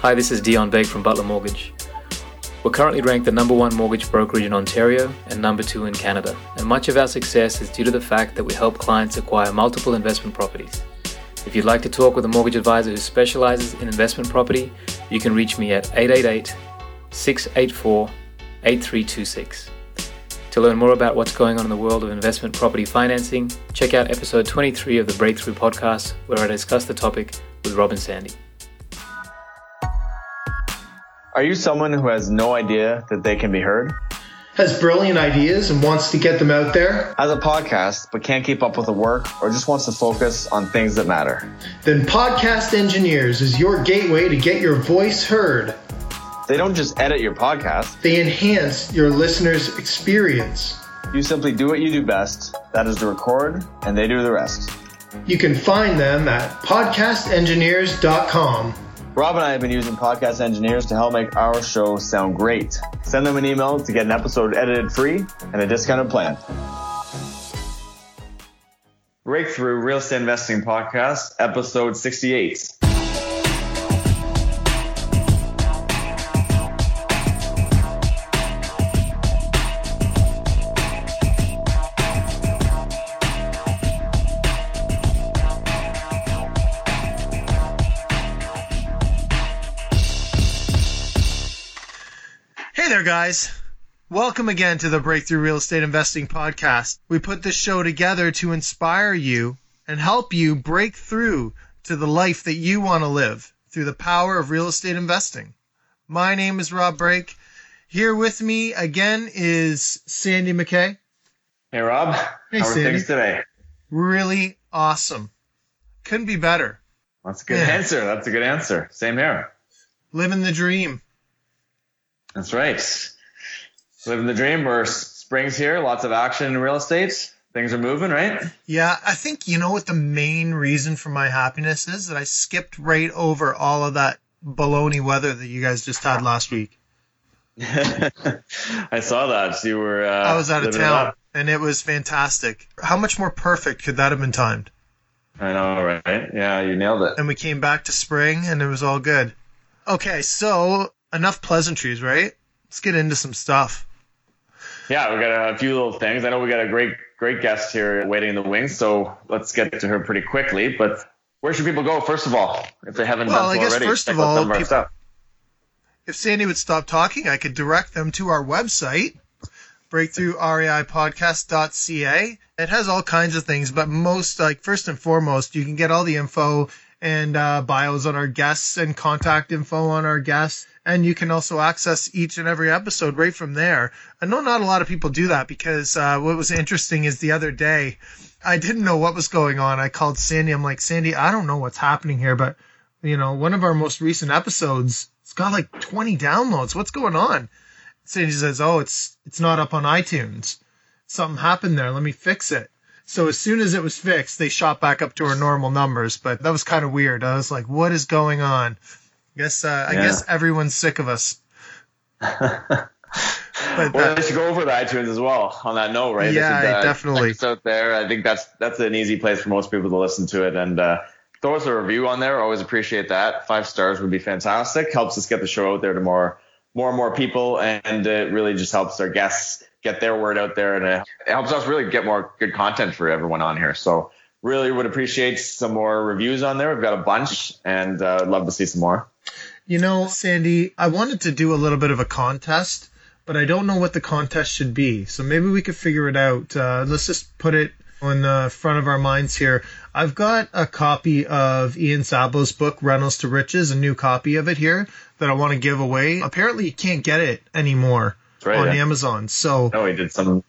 Hi, this is Dion Begg from Butler Mortgage. We're currently ranked the number one mortgage brokerage in Ontario and number two in Canada, and much of our success is due to the fact that we help clients acquire multiple investment properties. If you'd like to talk with a mortgage advisor who specializes in investment property, you can reach me at 888 684 8326. To learn more about what's going on in the world of investment property financing, check out episode 23 of the Breakthrough podcast, where I discuss the topic with Robin Sandy. Are you someone who has no idea that they can be heard? Has brilliant ideas and wants to get them out there? Has a podcast but can't keep up with the work or just wants to focus on things that matter? Then Podcast Engineers is your gateway to get your voice heard. They don't just edit your podcast, They enhance your listeners' experience. you simply do what you do best that is to record, and they do the rest. You can find them at podcastengineers.com. Rob and I have been using podcast engineers to help make our show sound great. Send them an email to get an episode edited free and a discounted plan. Breakthrough Real Estate Investing Podcast, episode 68. There, guys. Welcome again to the Breakthrough Real Estate Investing Podcast. We put this show together to inspire you and help you break through to the life that you want to live through the power of real estate investing. My name is Rob Brake. Here with me again is Sandy McKay. Hey, Rob. Hey, How are Sandy. things today? Really awesome. Couldn't be better. That's a good Yeah. answer. That's a good answer. Same here. Living the dream. That's right. Living the dream. We're spring's here. Lots of action in real estate. Things are moving, right? Yeah, I think you know what the main reason for my happiness is that I skipped right over all of that baloney weather that you guys just had last week. I saw that. You were. Uh, I was out of town and it was fantastic. How much more perfect could that have been timed? I know, right? Yeah, you nailed it. And we came back to spring and it was all good. Okay, so enough pleasantries, right? Let's get into some stuff. Yeah, we got a few little things. I know we got a great, great guest here waiting in the wings, so let's get to her pretty quickly. But where should people go, first of all, if they haven't Well, done I so guess already? first of all, some of our. If Sandy would stop talking, I could direct them to our website, breakthroughreipodcast.ca. It has all kinds of things, but most, like, first and foremost, you can get all the info and uh, bios on our guests and contact info on our guests. And you can also access each and every episode right from there. I know not a lot of people do that because uh, what was interesting is the other day, I didn't know what was going on. I called Sandy. I'm like, Sandy, I don't know what's happening here, but you know, one of our most recent episodes, it's got like 20 downloads. What's going on? Sandy says, "Oh, it's it's not up on iTunes. Something happened there. Let me fix it." So as soon as it was fixed, they shot back up to our normal numbers. But that was kind of weird. I was like, "What is going on?" I guess uh, I Yeah. guess everyone's sick of us. But Well, that, they should go over to iTunes as well. On that note, right? Yeah, should, uh, definitely. check out there. I think that's that's an easy place for most people to listen to it, and uh, throw us a review on there. Always appreciate that. Five stars would be fantastic. Helps us get the show out there to more more and more people, and it really just helps our guests get their word out there, and it helps us really get more good content for everyone on here. So. Really would appreciate some more reviews on there. We've got a bunch, and uh, I'd love to see some more. You know, Sandy, I wanted to do a little bit of a contest, but I don't know what the contest should be. So maybe we could figure it out. Uh, let's just put it on the front of our minds here. I've got a copy of Ian Szabo's book, Rentals to Riches, a new copy of it here that I want to give away. Apparently, you can't get it anymore right. on yeah. Amazon. So No, he did some.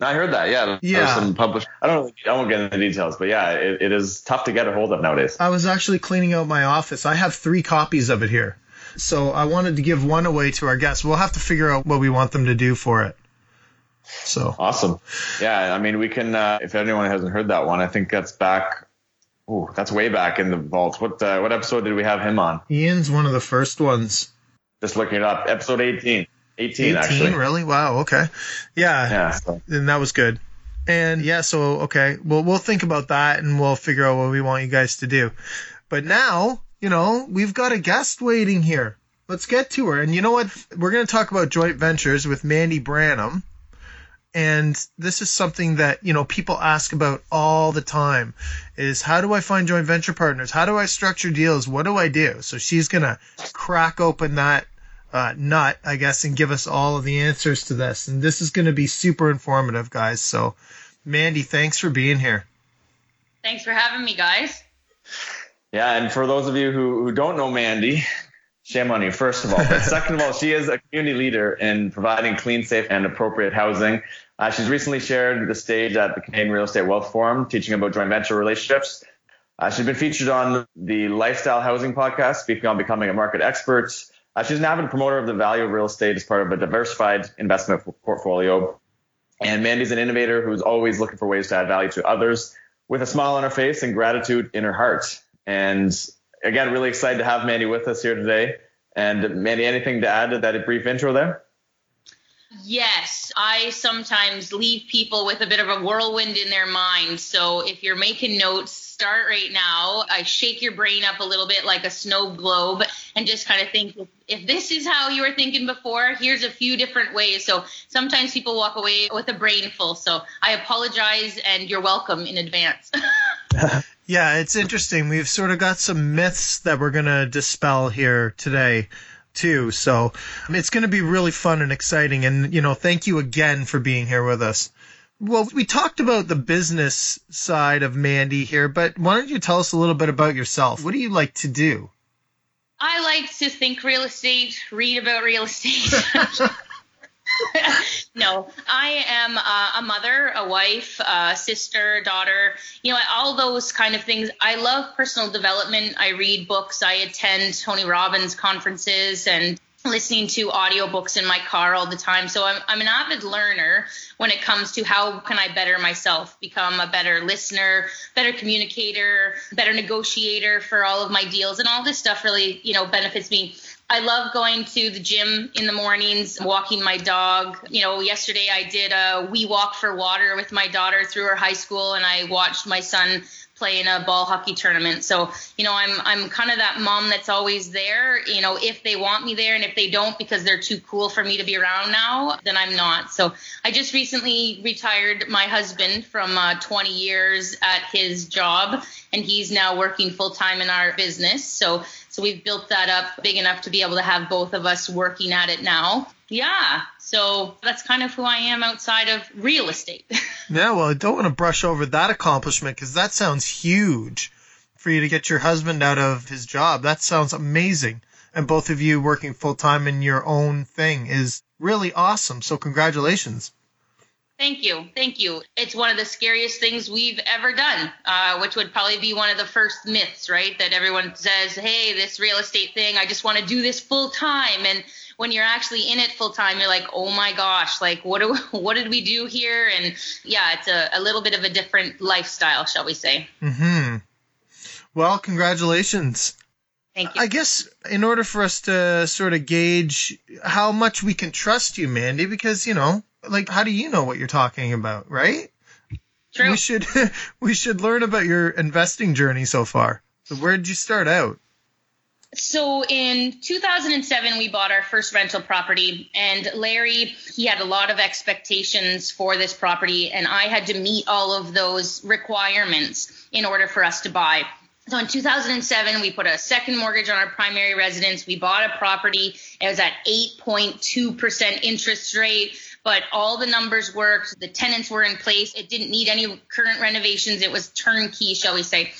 I heard that. Yeah. Yeah. Some published. I don't. I won't get into the details, but yeah, it, it is tough to get a hold of nowadays. I was actually cleaning out my office. I have three copies of it here. So I wanted to give one away to our guests. We'll have to figure out what we want them to do for it. So Awesome. Yeah. I mean, we can. Uh, if anyone hasn't heard that one, I think that's back. Oh, that's way back in the vault. What uh, what episode did we have him on? Ian's one of the first ones. Just looking it up. Episode 18. 18, 18, actually. really? Wow. Okay. Yeah. Yeah. So, And that was good. And yeah, so okay, well we'll think about that and we'll figure out what we want you guys to do. But now you know, we've got a guest waiting here. Let's get to her. And you know what? We're going to talk about joint ventures with Mandy Branham. And this is something that, you know, people ask about all the time is how do I find joint venture partners? How do I structure deals? What do I do? So she's going to crack open that uh, nut, I guess, and give us all of the answers to this. And this is going to be super informative, guys. So, Mandy, thanks for being here. Thanks for having me, guys. Yeah, and for those of you who, who don't know Mandy, shame on you, first of all. But second of all, she is a community leader in providing clean, safe, and appropriate housing. Uh, she's recently shared the stage at the Canadian Real Estate Wealth Forum, teaching about joint venture relationships. Uh, she's been featured on the Lifestyle Housing podcast, speaking on becoming a market expert. Uh, she's an avid promoter of the value of real estate as part of a diversified investment portfolio. And Mandy's an innovator who's always looking for ways to add value to others with a smile on her face and gratitude in her heart. And again, really excited to have Mandy with us here today. And Mandy, anything to add to that brief intro there? Yes, I sometimes leave people with a bit of a whirlwind in their mind. So if you're making notes, start right now. I shake your brain up a little bit like a snow globe and just kind of think if this is how you were thinking before, here's a few different ways. So sometimes people walk away with a brain full. So I apologize and you're welcome in advance. Yeah, it's interesting. We've sort of got some myths that we're going to dispel here today too. So it's going to be really fun and exciting. And, you know, thank you again for being here with us. Well, we talked about the business side of Mandy here, but why don't you tell us a little bit about yourself? What do you like to do? I like to think real estate, read about real estate. no, I am uh, a mother, a wife, a sister, daughter, you know, all those kind of things. I love personal development. I read books, I attend Tony Robbins conferences and listening to audiobooks in my car all the time. So I'm, I'm an avid learner when it comes to how can I better myself, become a better listener, better communicator, better negotiator for all of my deals. And all this stuff really, you know, benefits me. I love going to the gym in the mornings, walking my dog. You know, yesterday I did a we walk for water with my daughter through her high school and I watched my son play in a ball hockey tournament. So, you know, I'm I'm kind of that mom that's always there, you know, if they want me there and if they don't because they're too cool for me to be around now, then I'm not. So, I just recently retired my husband from uh, 20 years at his job and he's now working full time in our business. So, so we've built that up big enough to be able to have both of us working at it now. Yeah. So that's kind of who I am outside of real estate. yeah, well, I don't want to brush over that accomplishment because that sounds huge for you to get your husband out of his job. That sounds amazing. And both of you working full time in your own thing is really awesome. So congratulations. Thank you. Thank you. It's one of the scariest things we've ever done, uh, which would probably be one of the first myths, right? That everyone says, hey, this real estate thing, I just want to do this full time. And when you're actually in it full time, you're like, oh my gosh, like what do what did we do here? And yeah, it's a, a little bit of a different lifestyle, shall we say? Hmm. Well, congratulations. Thank you. I guess in order for us to sort of gauge how much we can trust you, Mandy, because you know, like, how do you know what you're talking about, right? True. We should we should learn about your investing journey so far. So where did you start out? So in 2007, we bought our first rental property, and Larry, he had a lot of expectations for this property, and I had to meet all of those requirements in order for us to buy. So in 2007, we put a second mortgage on our primary residence. We bought a property. It was at 8.2% interest rate, but all the numbers worked. The tenants were in place. It didn't need any current renovations. It was turnkey, shall we say.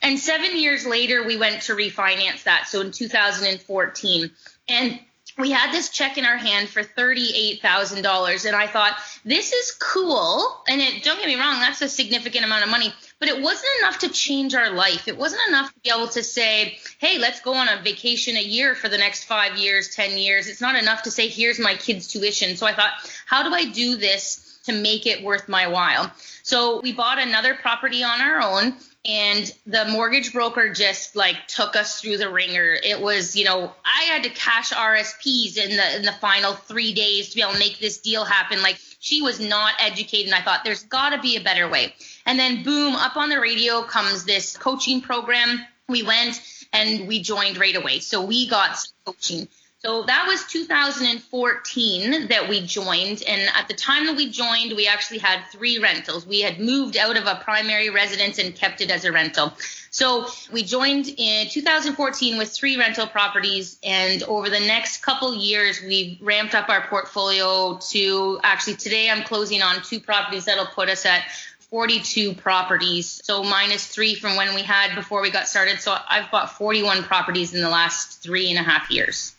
And seven years later, we went to refinance that. So in 2014. And we had this check in our hand for $38,000. And I thought, this is cool. And it, don't get me wrong, that's a significant amount of money. But it wasn't enough to change our life. It wasn't enough to be able to say, hey, let's go on a vacation a year for the next five years, 10 years. It's not enough to say, here's my kids' tuition. So I thought, how do I do this to make it worth my while? So we bought another property on our own and the mortgage broker just like took us through the ringer. It was, you know, I had to cash RSPs in the in the final 3 days to be able to make this deal happen. Like she was not educated and I thought there's got to be a better way. And then boom, up on the radio comes this coaching program. We went and we joined right away. So we got coaching. So that was 2014 that we joined. And at the time that we joined, we actually had three rentals. We had moved out of a primary residence and kept it as a rental. So we joined in 2014 with three rental properties, and over the next couple years, we've ramped up our portfolio to actually today I'm closing on two properties that'll put us at 42 properties. So minus three from when we had before we got started. So I've bought 41 properties in the last three and a half years.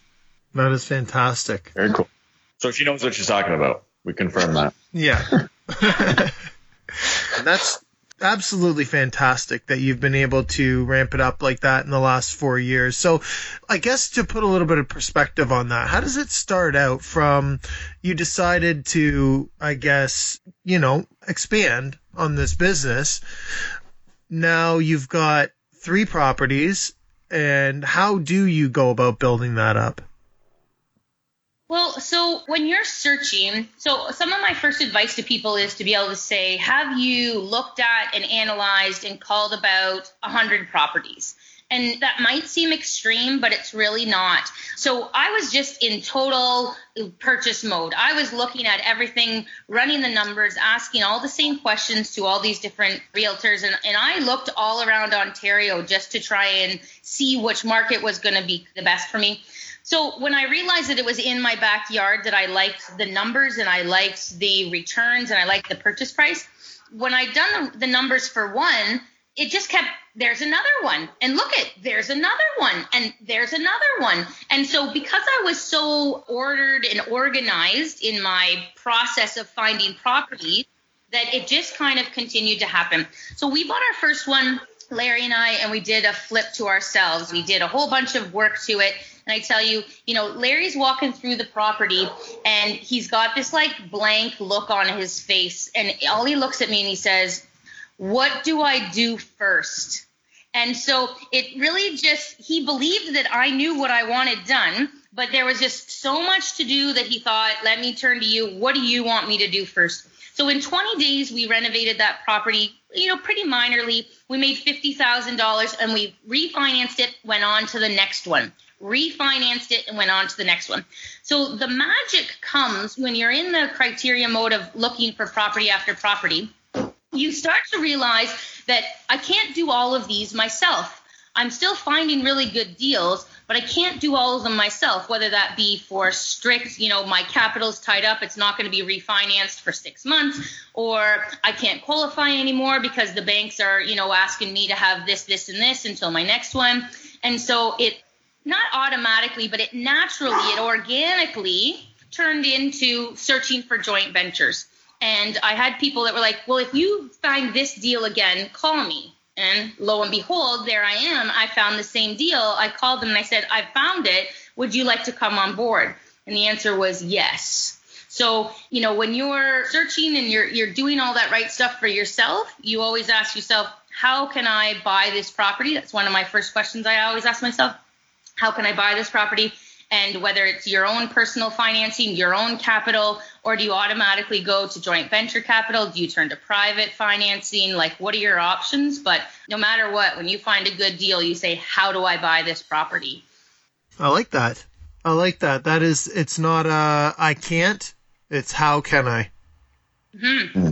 That is fantastic. Very cool. So she knows what she's talking about. We confirm that. Yeah. that's absolutely fantastic that you've been able to ramp it up like that in the last four years. So, I guess to put a little bit of perspective on that, how does it start out from you decided to, I guess, you know, expand on this business? Now you've got three properties, and how do you go about building that up? Well, so when you're searching, so some of my first advice to people is to be able to say, have you looked at and analyzed and called about 100 properties? And that might seem extreme, but it's really not. So I was just in total purchase mode. I was looking at everything, running the numbers, asking all the same questions to all these different realtors. And, and I looked all around Ontario just to try and see which market was going to be the best for me. So when I realized that it was in my backyard that I liked the numbers and I liked the returns and I liked the purchase price, when I'd done the, the numbers for one, it just kept there's another one. And look at there's another one and there's another one. And so because i was so ordered and organized in my process of finding property that it just kind of continued to happen. So we bought our first one larry and i and we did a flip to ourselves. We did a whole bunch of work to it and I tell you, you know, Larry's walking through the property and he's got this like blank look on his face. And all he looks at me and he says, What do I do first? And so it really just, he believed that I knew what I wanted done, but there was just so much to do that he thought, let me turn to you. What do you want me to do first? So in 20 days, we renovated that property, you know, pretty minorly. We made $50,000 and we refinanced it, went on to the next one refinanced it, and went on to the next one. So the magic comes when you're in the criteria mode of looking for property after property. You start to realize that I can't do all of these myself. I'm still finding really good deals, but I can't do all of them myself, whether that be for strict, you know, my capital's tied up, it's not going to be refinanced for six months, or I can't qualify anymore because the banks are, you know, asking me to have this, this, and this until my next one. And so it not automatically, but it naturally, it organically turned into searching for joint ventures. And I had people that were like, well, if you find this deal again, call me. And lo and behold, there I am. I found the same deal. I called them and I said, I found it. Would you like to come on board? And the answer was yes. So, you know, when you're searching and you're you're doing all that right stuff for yourself, you always ask yourself, how can I buy this property? That's one of my first questions I always ask myself how can I buy this property? And whether it's your own personal financing, your own capital, or do you automatically go to joint venture capital? Do you turn to private financing? Like, what are your options? But no matter what, when you find a good deal, you say, How do I buy this property? I like that. I like that. That is, it's not a I can't, it's how can I. hmm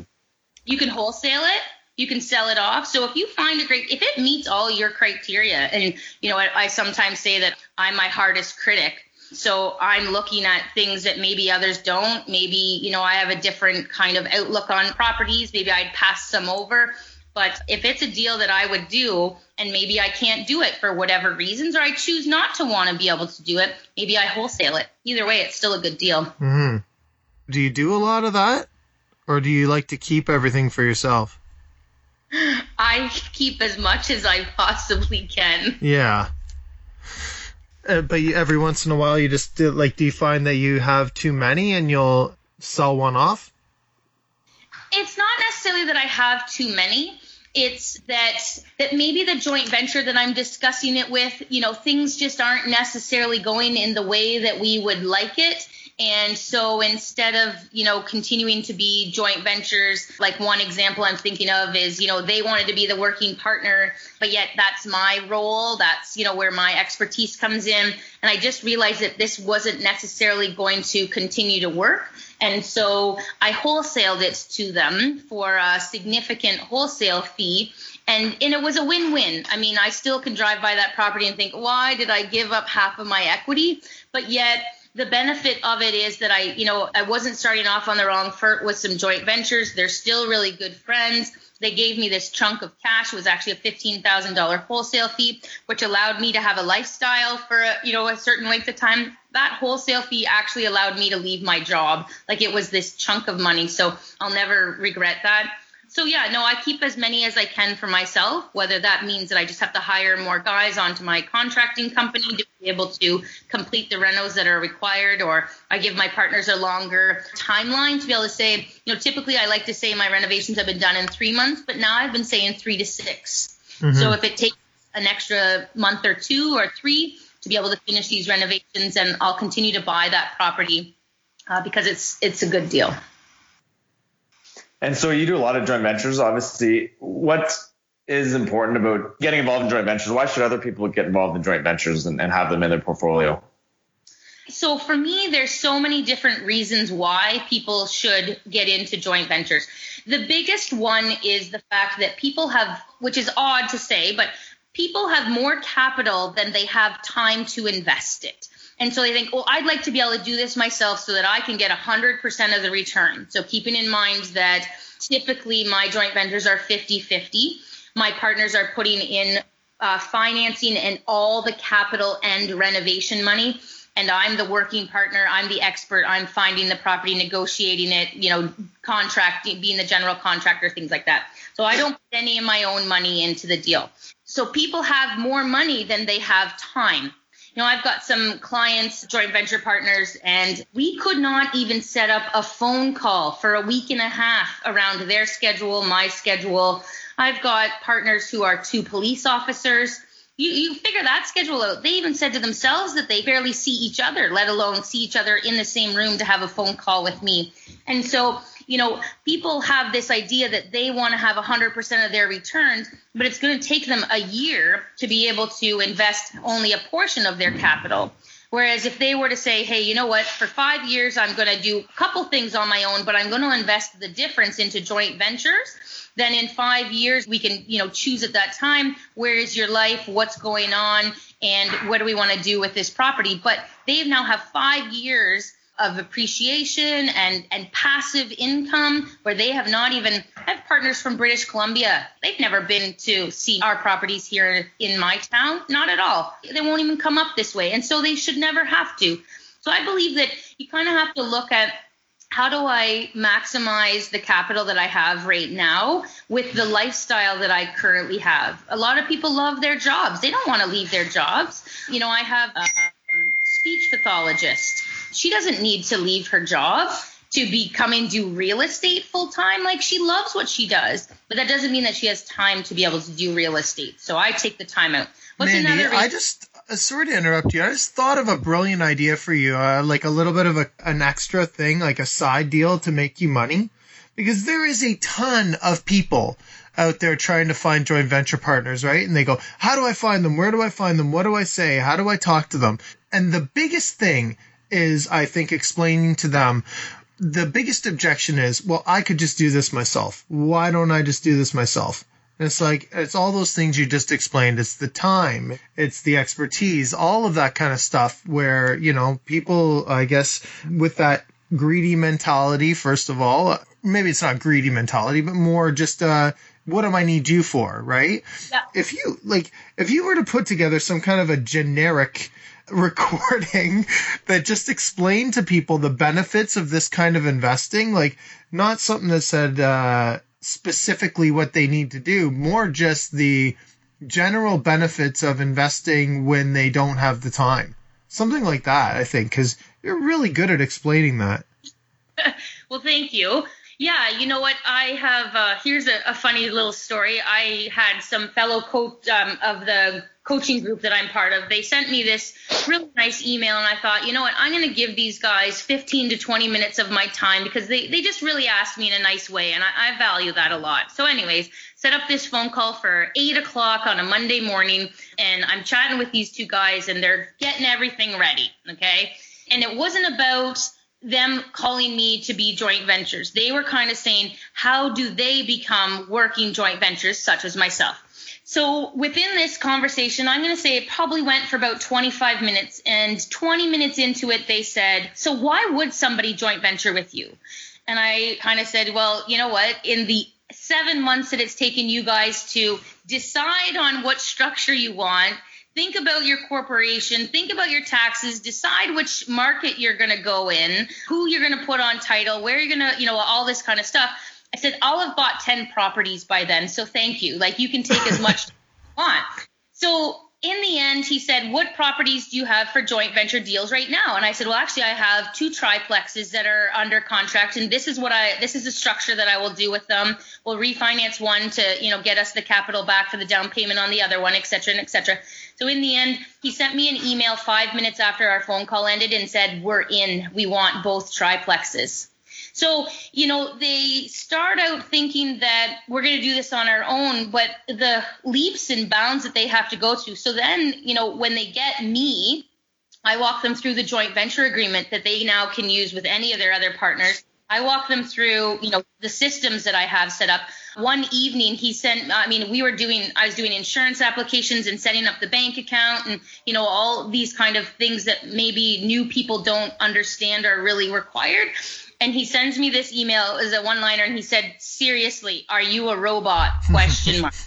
You can wholesale it you can sell it off. So if you find a great, if it meets all your criteria, and you know, I, I sometimes say that I'm my hardest critic. So I'm looking at things that maybe others don't. Maybe, you know, I have a different kind of outlook on properties. Maybe I'd pass some over. But if it's a deal that I would do and maybe I can't do it for whatever reasons, or I choose not to want to be able to do it, maybe I wholesale it. Either way, it's still a good deal. Mm-hmm. Do you do a lot of that? Or do you like to keep everything for yourself? I keep as much as I possibly can. Yeah. Uh, but you, every once in a while, you just do, like, do you find that you have too many and you'll sell one off? It's not necessarily that I have too many. It's that that maybe the joint venture that I'm discussing it with, you know, things just aren't necessarily going in the way that we would like it And so instead of, you know, continuing to be joint ventures, like one example I'm thinking of is, you know, they wanted to be the working partner, but yet that's my role. That's, you know, where my expertise comes in. And I just realized that this wasn't necessarily going to continue to work. And so I wholesaled it to them for a significant wholesale fee. And, and it was a win-win. I mean, I still can drive by that property and think, why did I give up half of my equity? But yet the benefit of it is that I, you know, I wasn't starting off on the wrong foot with some joint ventures. They're still really good friends. They gave me this chunk of cash. It was actually a $15,000 wholesale fee, which allowed me to have a lifestyle for, a, you know, a certain length of time. That wholesale fee actually allowed me to leave my job. Like it was this chunk of money. So I'll never regret that so yeah, no, I keep as many as I can for myself, whether that means that I just have to hire more guys onto my contracting company to be able to complete the renos that are required, or I give my partners a longer timeline to be able to say, you know, typically I like to say my renovations have been done in three months, but now I've been saying three to 6 mm-hmm. So if it takes an extra month or two or three to be able to finish these renovations, and I'll continue to buy that property uh, because it's it's a good deal. And so you do a lot of joint ventures. Obviously, what is important about getting involved in joint ventures? Why should other people get involved in joint ventures and, and have them in their portfolio? So for me, there's so many different reasons why people should get into joint ventures. The biggest one is the fact that people have, which is odd to say, but people have more capital than they have time to invest it. And so they think, well, I'd like to be able to do this myself so that I can get 100% of the return. So keeping in mind that typically my joint ventures are 50 50. My partners are putting in uh, financing and all the capital and renovation money. And I'm the working partner. I'm the expert. I'm finding the property, negotiating it, you know, contracting, being the general contractor, things like that. So I don't put any of my own money into the deal. So people have more money than they have time. You know, I've got some clients, joint venture partners, and we could not even set up a phone call for a week and a half around their schedule, my schedule. I've got partners who are two police officers. You, you figure that schedule out. They even said to themselves that they barely see each other, let alone see each other in the same room to have a phone call with me. And so you know, people have this idea that they want to have 100% of their returns, but it's going to take them a year to be able to invest only a portion of their capital. Whereas if they were to say, hey, you know what, for five years, I'm going to do a couple things on my own, but I'm going to invest the difference into joint ventures, then in five years, we can, you know, choose at that time, where is your life, what's going on, and what do we want to do with this property. But they now have five years of appreciation and, and passive income where they have not even I have partners from British Columbia. They've never been to see our properties here in my town. Not at all. They won't even come up this way. And so they should never have to. So I believe that you kind of have to look at how do I maximize the capital that I have right now with the lifestyle that I currently have? A lot of people love their jobs. They don't want to leave their jobs. You know, I have a speech pathologist she doesn't need to leave her job to become and do real estate full time. Like she loves what she does, but that doesn't mean that she has time to be able to do real estate. So I take the time out. What's Mandy, another? Reason? I just uh, sorry to interrupt you. I just thought of a brilliant idea for you, uh, like a little bit of a, an extra thing, like a side deal to make you money, because there is a ton of people out there trying to find joint venture partners, right? And they go, how do I find them? Where do I find them? What do I say? How do I talk to them? And the biggest thing is, I think, explaining to them the biggest objection is, well, I could just do this myself. Why don't I just do this myself? And it's like, it's all those things you just explained. It's the time, it's the expertise, all of that kind of stuff where, you know, people, I guess, with that greedy mentality, first of all, maybe it's not greedy mentality, but more just, uh, what do I need you for, right? Yeah. If you, like, if you were to put together some kind of a generic, recording that just explained to people the benefits of this kind of investing. Like, not something that said uh, specifically what they need to do, more just the general benefits of investing when they don't have the time. Something like that, I think, because you're really good at explaining that. well, thank you Yeah, you know what? I have. Uh, here's a, a, funny little story. I had some fellow coach um, of the coaching group that I'm part of. They sent me this really nice email, and I thought, you know what? I'm going to give these guys 15 to 20 minutes of my time because they they just really asked me in a nice way, and I, I value that a lot. So, anyways, set up this phone call for eight o'clock on a Monday morning, and I'm chatting with these two guys, and they're getting everything ready. Okay, and it wasn't about them calling me to be joint ventures. They were kind of saying, how do they become working joint ventures, such as myself? So within this conversation, I'm going to say it probably went for about 25 minutes. And 20 minutes into it, they said, So why would somebody joint venture with you? And I kind of said, Well, you know what? In the seven months that it's taken you guys to decide on what structure you want, think about your corporation, think about your taxes, decide which market you're going to go in, who you're going to put on title, where you're going to, you know, all this kind of stuff. I said, I'll have bought 10 properties by then. So thank you. Like you can take as much as you want. So in the end, he said, What properties do you have for joint venture deals right now? And I said, Well, actually, I have two triplexes that are under contract, and this is what I this is the structure that I will do with them. We'll refinance one to, you know, get us the capital back for the down payment on the other one, et cetera, and et cetera. So in the end, he sent me an email five minutes after our phone call ended and said, We're in. We want both triplexes. So, you know, they start out thinking that we're going to do this on our own, but the leaps and bounds that they have to go through. So then, you know, when they get me, I walk them through the joint venture agreement that they now can use with any of their other partners. I walk them through, you know, the systems that I have set up. One evening he sent I mean we were doing I was doing insurance applications and setting up the bank account and you know all these kind of things that maybe new people don't understand are really required and he sends me this email as a one liner and he said seriously are you a robot? Question mark.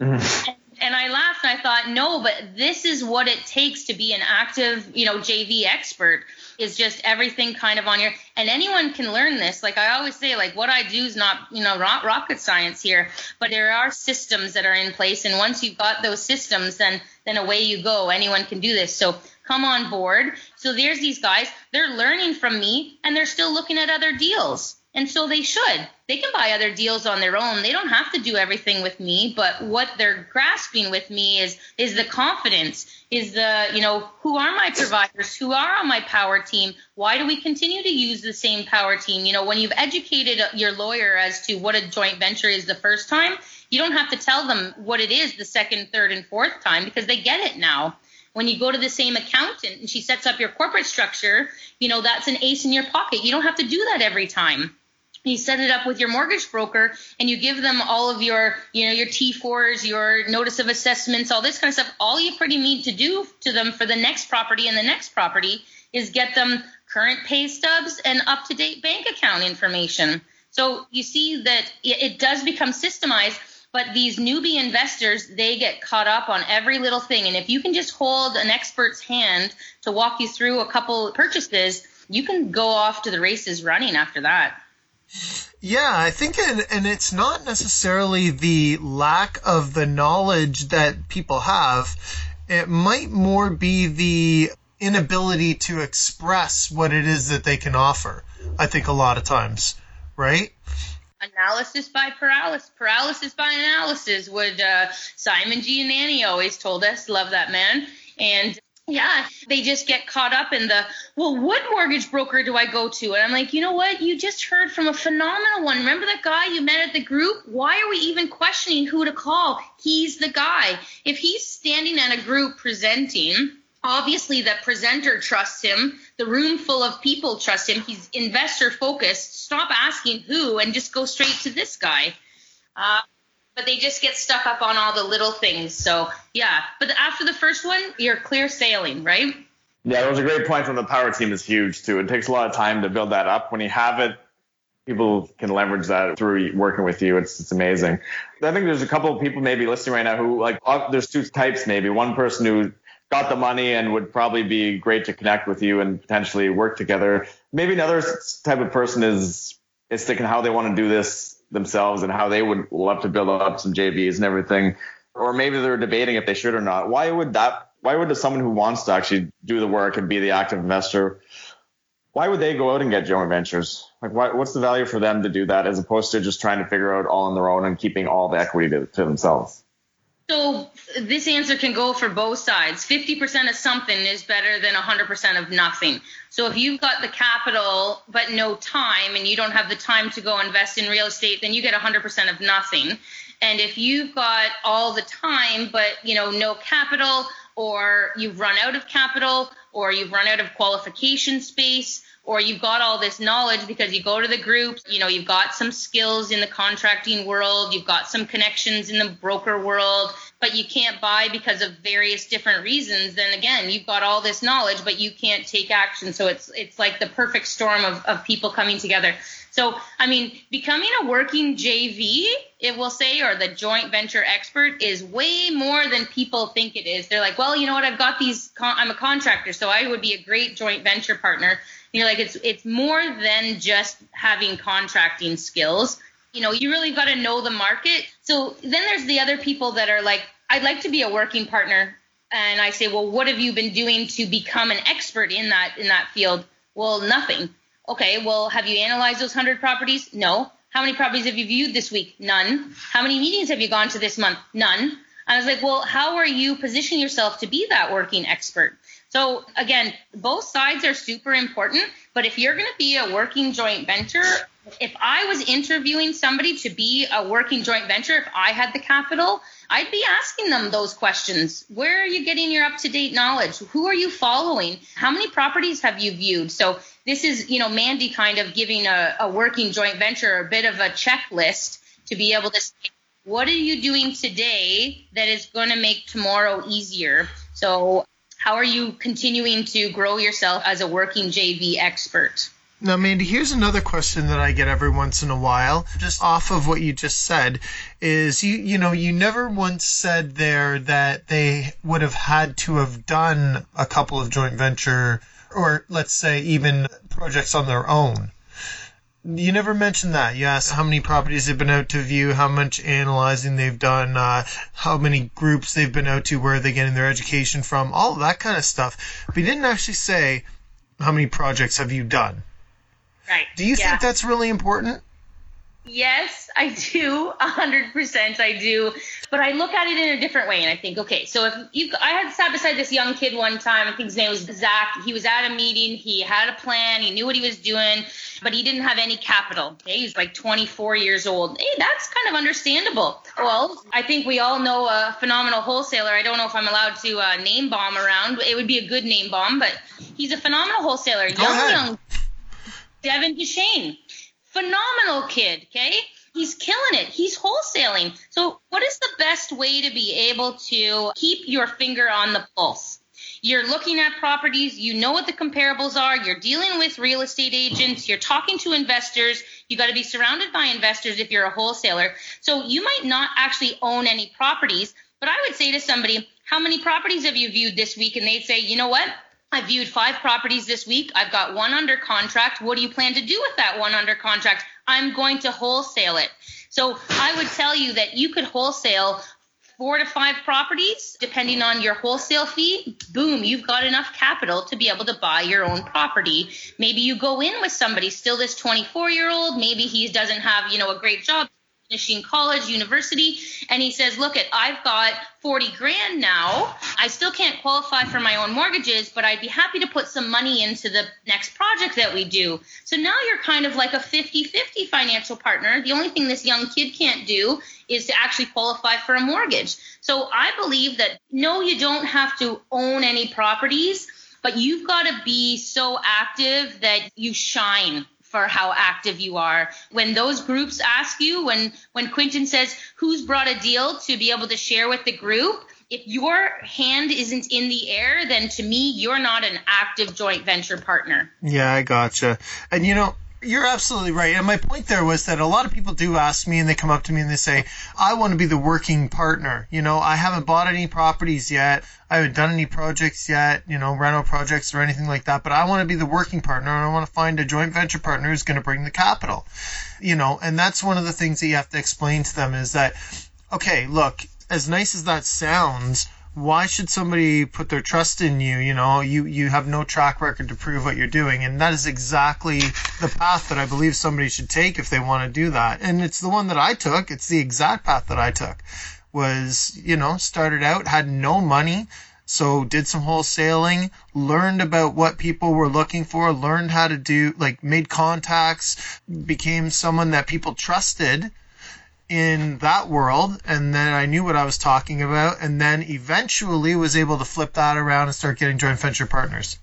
And, and i laughed and i thought no but this is what it takes to be an active you know jv expert is just everything kind of on your and anyone can learn this. Like i always say like what i do is not you know not rocket science here but there are systems that are in place and once you've got those systems then then away you go. Anyone can do this. So come on board. So there's these guys, they're learning from me and they're still looking at other deals. And so they should. They can buy other deals on their own. They don't have to do everything with me, but what they're grasping with me is is the confidence, is the, you know, who are my providers? Who are on my power team? Why do we continue to use the same power team? You know, when you've educated your lawyer as to what a joint venture is the first time, you don't have to tell them what it is the second, third, and fourth time because they get it now. When you go to the same accountant and she sets up your corporate structure, you know, that's an ace in your pocket. You don't have to do that every time. You set it up with your mortgage broker and you give them all of your, you know, your T4s, your notice of assessments, all this kind of stuff. All you pretty need to do to them for the next property and the next property is get them current pay stubs and up to date bank account information. So you see that it does become systemized but these newbie investors, they get caught up on every little thing. And if you can just hold an expert's hand to walk you through a couple purchases, you can go off to the races running after that. Yeah, I think, and, it's not necessarily the lack of the knowledge that people have. It might more be the inability to express what it is that they can offer. I think a lot of times, right? Analysis by paralysis, paralysis by analysis. Would uh, Simon G. and Annie always told us? Love that man. And yeah, they just get caught up in the, well, what mortgage broker do I go to? And I'm like, you know what? You just heard from a phenomenal one. Remember that guy you met at the group? Why are we even questioning who to call? He's the guy. If he's standing at a group presenting, obviously the presenter trusts him. The room full of people trust him. He's investor focused. Stop asking who and just go straight to this guy. Uh, but they just get stuck up on all the little things. So yeah. But after the first one you're clear sailing right? Yeah that was a great point from the power team. Is huge too. It takes a lot of time to build that up. When you have it people can leverage that through working with you. It's it's amazing. I think there's a couple of people maybe listening right now who like there's two types maybe. One person who got the money and would probably be great to connect with you and potentially work together. Maybe another type of person is is thinking how they want to do this themselves and how they would love to build up some JVs and everything. Or maybe they're debating if they should or not. Why would that why would someone who wants to actually do the work and be the active investor why would they go out and get joint ventures? Like, why, what's the value for them to do that as opposed to just trying to figure out all on their own and keeping all the equity to, to themselves? So this answer can go for both sides. 50% of something is better than 100% of nothing. So if you've got the capital but no time and you don't have the time to go invest in real estate, then you get 100% of nothing. And if you've got all the time but, you know, no capital or you've run out of capital or you've run out of qualification space or you've got all this knowledge because you go to the groups, you know, you've got some skills in the contracting world, you've got some connections in the broker world, but you can't buy because of various different reasons, then again, you've got all this knowledge, but you can't take action. So it's it's like the perfect storm of, of people coming together. So, I mean, becoming a working JV, it will say, or the joint venture expert is way more than people think it is. They're like, well, you know what? I've got these, I'm a contractor, so I would be a great joint venture partner you're like it's it's more than just having contracting skills. You know, you really got to know the market. So then there's the other people that are like, I'd like to be a working partner. And I say, well, what have you been doing to become an expert in that in that field? Well, nothing. Okay, well, have you analyzed those hundred properties? No. How many properties have you viewed this week? None. How many meetings have you gone to this month? None. I was like, well, how are you positioning yourself to be that working expert? So again, both sides are super important, but if you're going to be a working joint venture, if I was interviewing somebody to be a working joint venture, if I had the capital, I'd be asking them those questions. Where are you getting your up to date knowledge? Who are you following? How many properties have you viewed? So this is, you know, Mandy kind of giving a, a working joint venture a bit of a checklist to be able to say, what are you doing today that is going to make tomorrow easier? So how are you continuing to grow yourself as a working JV expert? Now, Mandy, here's another question that I get every once in a while, just off of what you just said, is you you know you never once said there that they would have had to have done a couple of joint venture or let's say even projects on their own. You never mentioned that. You asked how many properties they've been out to view, how much analyzing they've done, uh, how many groups they've been out to, where are they getting their education from, all of that kind of stuff. But you didn't actually say how many projects have you done. Right. Do you yeah. think that's really important? Yes, I do. A hundred percent, I do. But I look at it in a different way, and I think, okay, so if you, I had sat beside this young kid one time. I think his name was Zach. He was at a meeting. He had a plan. He knew what he was doing but he didn't have any capital. Okay? He's like 24 years old. Hey, that's kind of understandable. Well, I think we all know a phenomenal wholesaler. I don't know if I'm allowed to uh, name bomb around. It would be a good name bomb, but he's a phenomenal wholesaler. Go young, ahead. young Devin Duchesne. Phenomenal kid, okay? He's killing it. He's wholesaling. So, what is the best way to be able to keep your finger on the pulse? You're looking at properties, you know what the comparables are, you're dealing with real estate agents, you're talking to investors, you got to be surrounded by investors if you're a wholesaler. So you might not actually own any properties, but I would say to somebody, how many properties have you viewed this week? And they'd say, you know what? I viewed five properties this week. I've got one under contract. What do you plan to do with that one under contract? I'm going to wholesale it. So I would tell you that you could wholesale four to five properties, depending on your wholesale fee, boom, you've got enough capital to be able to buy your own property. Maybe you go in with somebody, still this 24 year old, maybe he doesn't have, you know, a great job finishing college, university, and he says, "Look, at I've got 40 grand now. I still can't qualify for my own mortgages, but I'd be happy to put some money into the next project that we do." So now you're kind of like a 50-50 financial partner. The only thing this young kid can't do is to actually qualify for a mortgage. So I believe that no, you don't have to own any properties, but you've got to be so active that you shine for how active you are. When those groups ask you, when when Quinton says who's brought a deal to be able to share with the group, if your hand isn't in the air, then to me you're not an active joint venture partner. Yeah, I gotcha. And you know, you're absolutely right. And my point there was that a lot of people do ask me and they come up to me and they say, I want to be the working partner. You know, I haven't bought any properties yet. I haven't done any projects yet, you know, rental projects or anything like that, but I want to be the working partner and I want to find a joint venture partner who's going to bring the capital. You know, and that's one of the things that you have to explain to them is that, okay, look, as nice as that sounds, why should somebody put their trust in you? You know, you, you have no track record to prove what you're doing. And that is exactly the path that I believe somebody should take if they want to do that. And it's the one that I took. It's the exact path that I took was, you know, started out, had no money. So did some wholesaling, learned about what people were looking for, learned how to do, like made contacts, became someone that people trusted in that world and then I knew what I was talking about and then eventually was able to flip that around and start getting joint venture partners.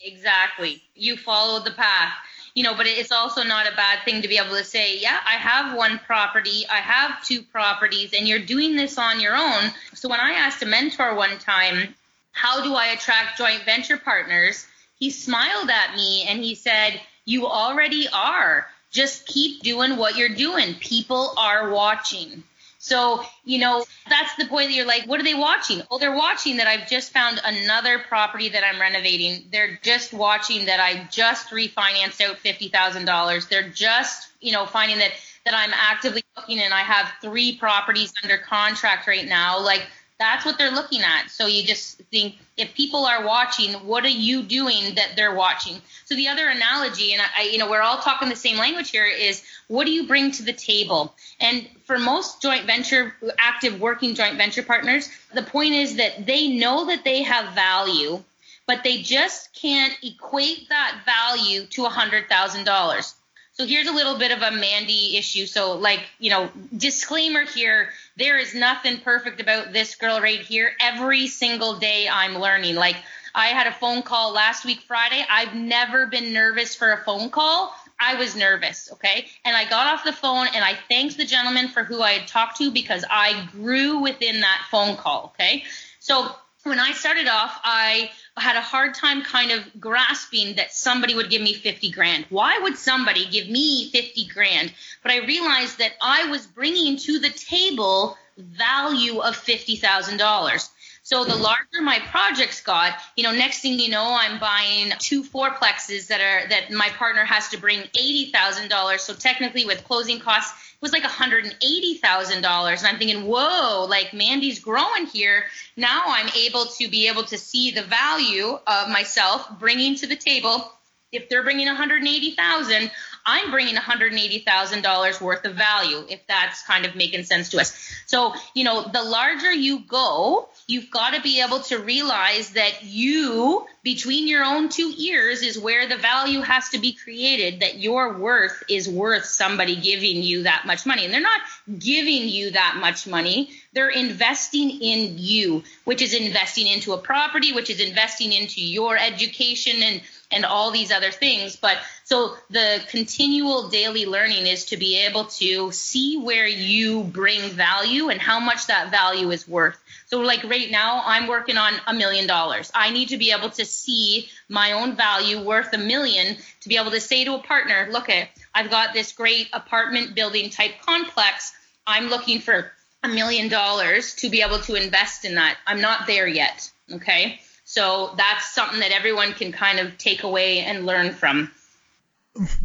Exactly. You followed the path. You know, but it's also not a bad thing to be able to say, yeah, I have one property, I have two properties, and you're doing this on your own. So when I asked a mentor one time, how do I attract joint venture partners? He smiled at me and he said, you already are just keep doing what you're doing. People are watching. So, you know, that's the point that you're like, what are they watching? Oh, they're watching that I've just found another property that I'm renovating. They're just watching that I just refinanced out $50,000. They're just, you know, finding that that I'm actively looking and I have three properties under contract right now. Like that's what they're looking at. So you just think if people are watching, what are you doing that they're watching? So the other analogy, and I, you know, we're all talking the same language here, is what do you bring to the table? And for most joint venture, active working joint venture partners, the point is that they know that they have value, but they just can't equate that value to $100,000. So here's a little bit of a Mandy issue. So, like, you know, disclaimer here there is nothing perfect about this girl right here. Every single day I'm learning. Like, I had a phone call last week, Friday. I've never been nervous for a phone call. I was nervous, okay? And I got off the phone and I thanked the gentleman for who I had talked to because I grew within that phone call, okay? So when I started off, I had a hard time kind of grasping that somebody would give me 50 grand. Why would somebody give me 50 grand? But I realized that I was bringing to the table value of $50,000. So the larger my projects got, you know, next thing you know, I'm buying two fourplexes that are that my partner has to bring eighty thousand dollars. So technically, with closing costs, it was like one hundred and eighty thousand dollars. And I'm thinking, whoa, like Mandy's growing here. Now I'm able to be able to see the value of myself bringing to the table. If they're bringing 180,000, I'm bringing $180,000 worth of value, if that's kind of making sense to us. So, you know, the larger you go, you've got to be able to realize that you, between your own two ears, is where the value has to be created, that your worth is worth somebody giving you that much money. And they're not giving you that much money. They're investing in you, which is investing into a property, which is investing into your education and and all these other things. But so the continual daily learning is to be able to see where you bring value and how much that value is worth. So like right now, I'm working on a million dollars. I need to be able to see my own value worth a million to be able to say to a partner, look at, I've got this great apartment building type complex. I'm looking for a million dollars to be able to invest in that. I'm not there yet. Okay. So that's something that everyone can kind of take away and learn from.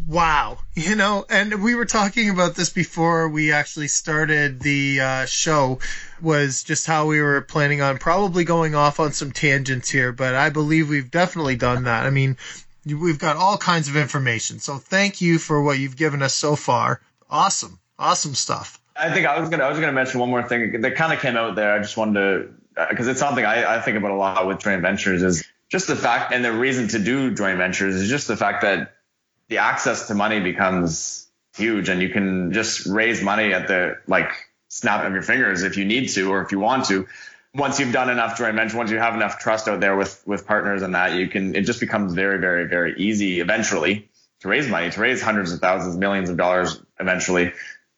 Wow. You know, and we were talking about this before we actually started the uh, show, was just how we were planning on probably going off on some tangents here, but I believe we've definitely done that. I mean, we've got all kinds of information. So thank you for what you've given us so far. Awesome. Awesome stuff. I think I was gonna I was gonna mention one more thing that kind of came out there. I just wanted to because it's something I, I think about a lot with joint ventures is just the fact and the reason to do joint ventures is just the fact that the access to money becomes huge and you can just raise money at the like snap of your fingers if you need to or if you want to once you've done enough joint venture once you have enough trust out there with with partners and that you can it just becomes very very very easy eventually to raise money to raise hundreds of thousands millions of dollars eventually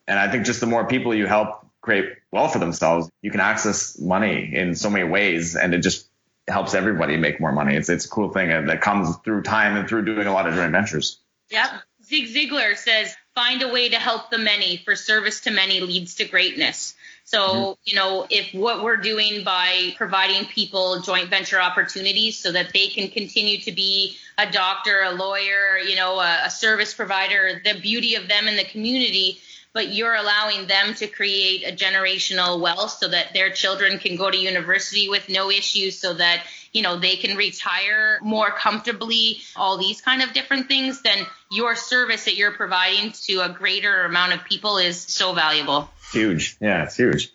and i think just the more people you help create well for themselves, you can access money in so many ways, and it just helps everybody make more money. It's it's a cool thing uh, that comes through time and through doing a lot of joint ventures. Yep. Zig Ziglar says, "Find a way to help the many, for service to many leads to greatness." So, mm-hmm. you know, if what we're doing by providing people joint venture opportunities so that they can continue to be a doctor, a lawyer, you know, a, a service provider, the beauty of them in the community but you're allowing them to create a generational wealth so that their children can go to university with no issues so that you know they can retire more comfortably all these kind of different things then your service that you're providing to a greater amount of people is so valuable. Huge. Yeah it's huge.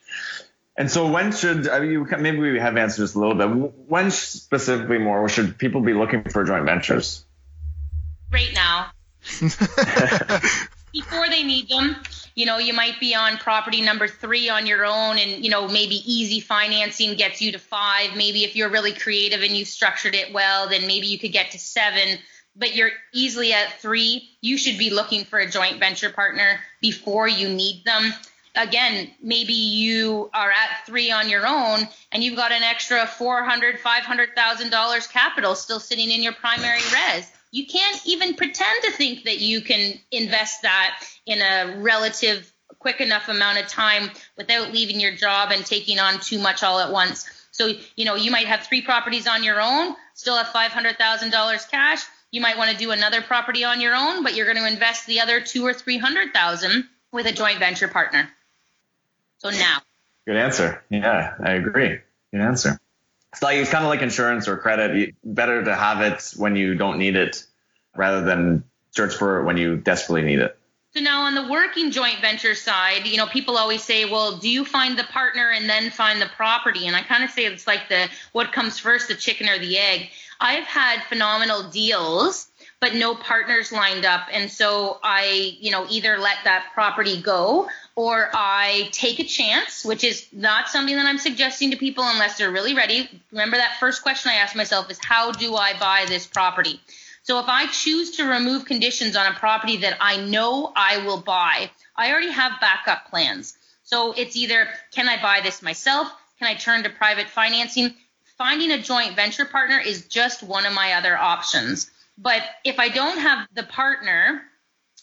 And so when should I mean, maybe we have answered this a little bit. When specifically more should people be looking for joint ventures? Right now. Before they need them you know you might be on property number three on your own and you know maybe easy financing gets you to five. Maybe if you're really creative and you structured it well then maybe you could get to seven. But you're easily at three. You should be looking for a joint venture partner before you need them again maybe you are at three on your own and you've got an extra 400 500000 dollars capital still sitting in your primary res you can't even pretend to think that you can invest that in a relative quick enough amount of time without leaving your job and taking on too much all at once. So, you know, you might have three properties on your own, still have $500,000 cash. You might want to do another property on your own, but you're going to invest the other two or 300,000 with a joint venture partner. So now. Good answer. Yeah, I agree. Good answer. It's like it's kind of like insurance or credit. Better to have it when you don't need it rather than search for it when you desperately need it. So now on the working joint venture side, you know, people always say, well, do you find the partner and then find the property? And I kind of say it's like the what comes first, the chicken or the egg. I've had phenomenal deals, but no partners lined up. And so I, you know, either let that property go or I take a chance, which is not something that I'm suggesting to people unless they're really ready. Remember that first question I asked myself is how do I buy this property? So if I choose to remove conditions on a property that I know I will buy, I already have backup plans. So it's either can I buy this myself? Can I turn to private financing? Finding a joint venture partner is just one of my other options. But if I don't have the partner,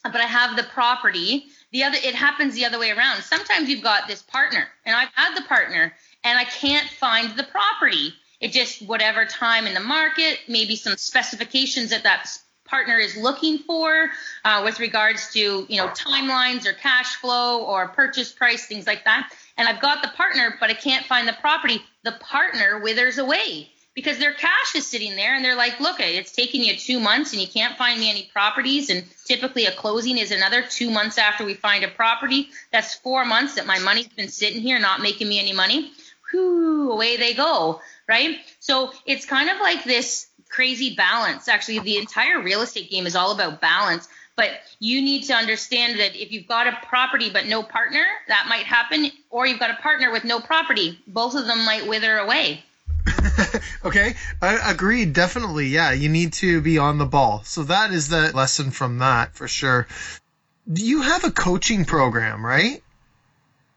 but I have the property, the other it happens the other way around. Sometimes you've got this partner, and I've had the partner, and I can't find the property. It just whatever time in the market, maybe some specifications that that partner is looking for uh, with regards to you know timelines or cash flow or purchase price, things like that. And I've got the partner, but I can't find the property. The partner withers away because their cash is sitting there and they're like, look, it's taking you two months and you can't find me any properties. And typically a closing is another two months after we find a property. That's four months that my money's been sitting here not making me any money. Whew, away they go, right? So it's kind of like this crazy balance. Actually, the entire real estate game is all about balance. But you need to understand that if you've got a property but no partner, that might happen. Or you've got a partner with no property, both of them might wither away. okay, I agreed. Definitely, yeah. You need to be on the ball. So that is the lesson from that for sure. Do you have a coaching program, right?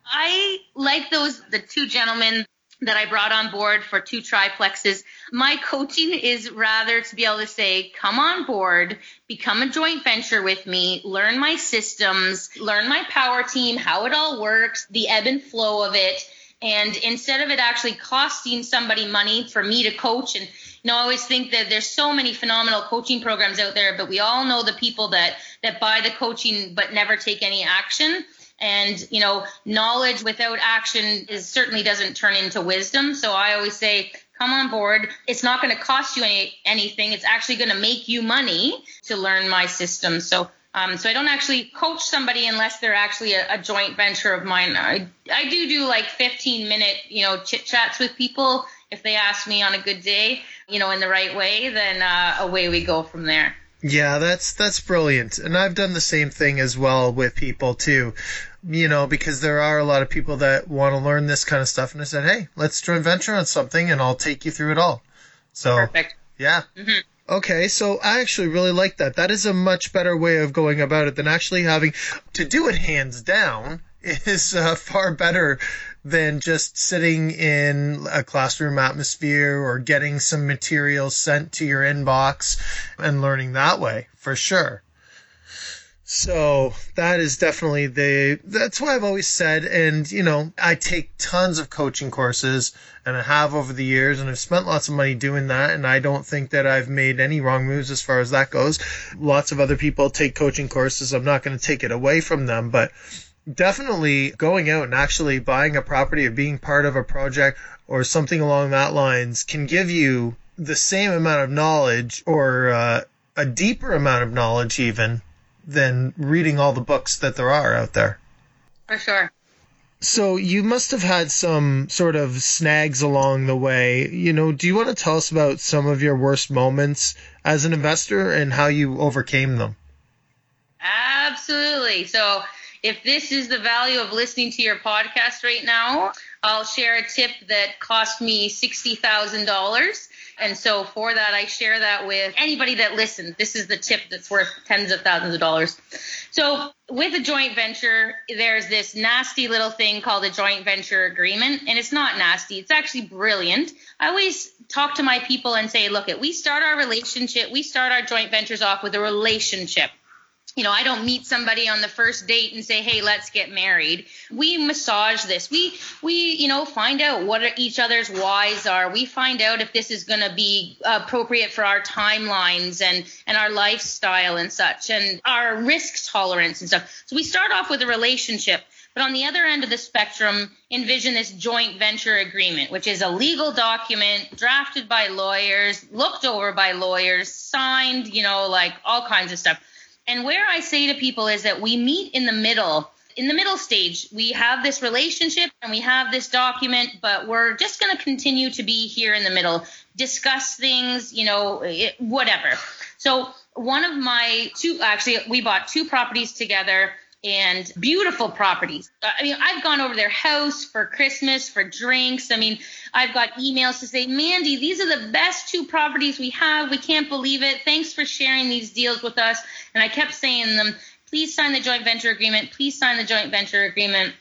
I like those the two gentlemen that I brought on board for two triplexes. My coaching is rather to be able to say, come on board, become a joint venture with me, learn my systems, learn my power team, how it all works, the ebb and flow of it and instead of it actually costing somebody money for me to coach, and you know, I always think that there's so many phenomenal coaching programs out there, but we all know the people that that buy the coaching but never take any action. And you know, knowledge without action is certainly doesn't turn into wisdom. So I always say, come on board. It's not going to cost you any, anything. It's actually going to make you money to learn my system. So um, so I don't actually coach somebody unless they're actually a, a, joint venture of mine. I, I do do like 15 minute, you know, chit chats with people. If they ask me on a good day, you know, in the right way, then uh, away we go from there. Yeah, that's that's brilliant. And I've done the same thing as well with people too. You know, because there are a lot of people that want to learn this kind of stuff and I said, "Hey, let's joint venture on something and I'll take you through it all." So Perfect. Yeah. Mm-hmm. Okay, so I actually really like that. That is a much better way of going about it than actually having to do it hands down is uh, far better than just sitting in a classroom atmosphere or getting some material sent to your inbox and learning that way, for sure. So that is definitely the, that's why I've always said, and you know, I take tons of coaching courses and I have over the years and I've spent lots of money doing that. And I don't think that I've made any wrong moves as far as that goes. Lots of other people take coaching courses. I'm not going to take it away from them, but definitely going out and actually buying a property or being part of a project or something along that lines can give you the same amount of knowledge or uh, a deeper amount of knowledge even than reading all the books that there are out there. For sure. So you must have had some sort of snags along the way. You know, do you want to tell us about some of your worst moments as an investor and how you overcame them? Absolutely. So if this is the value of listening to your podcast right now, I'll share a tip that cost me $60,000 and so for that, I share that with anybody that listens. This is the tip that's worth tens of thousands of dollars. So with a joint venture, there's this nasty little thing called a joint venture agreement. And it's not nasty. It's actually brilliant. I always talk to my people and say, look, we start our relationship, we start our joint ventures off with a relationship you know, I don't meet somebody on the first date and say, "Hey, let's get married." We massage this. We we you know find out what each other's whys are. We find out if this is going to be appropriate for our timelines and and our lifestyle and such, and our risk tolerance and stuff. So we start off with a relationship. But on the other end of the spectrum, envision this joint venture agreement, which is a legal document drafted by lawyers, looked over by lawyers, signed, you know, like all kinds of stuff and where I say to people is that we meet in the middle. In the middle stage, we have this relationship and we have this document, but we're just going to continue to be here in the middle, discuss things, you know, it, whatever. So, one of my two, actually, we bought two properties together and beautiful properties. Uh, I mean, I've gone over their house for Christmas, for drinks. I mean, I've got emails to say, Mandy, these are the best two properties we have. We can't believe it. Thanks for sharing these deals with us. And I kept saying them, please sign the joint venture agreement. Please sign the joint venture agreement.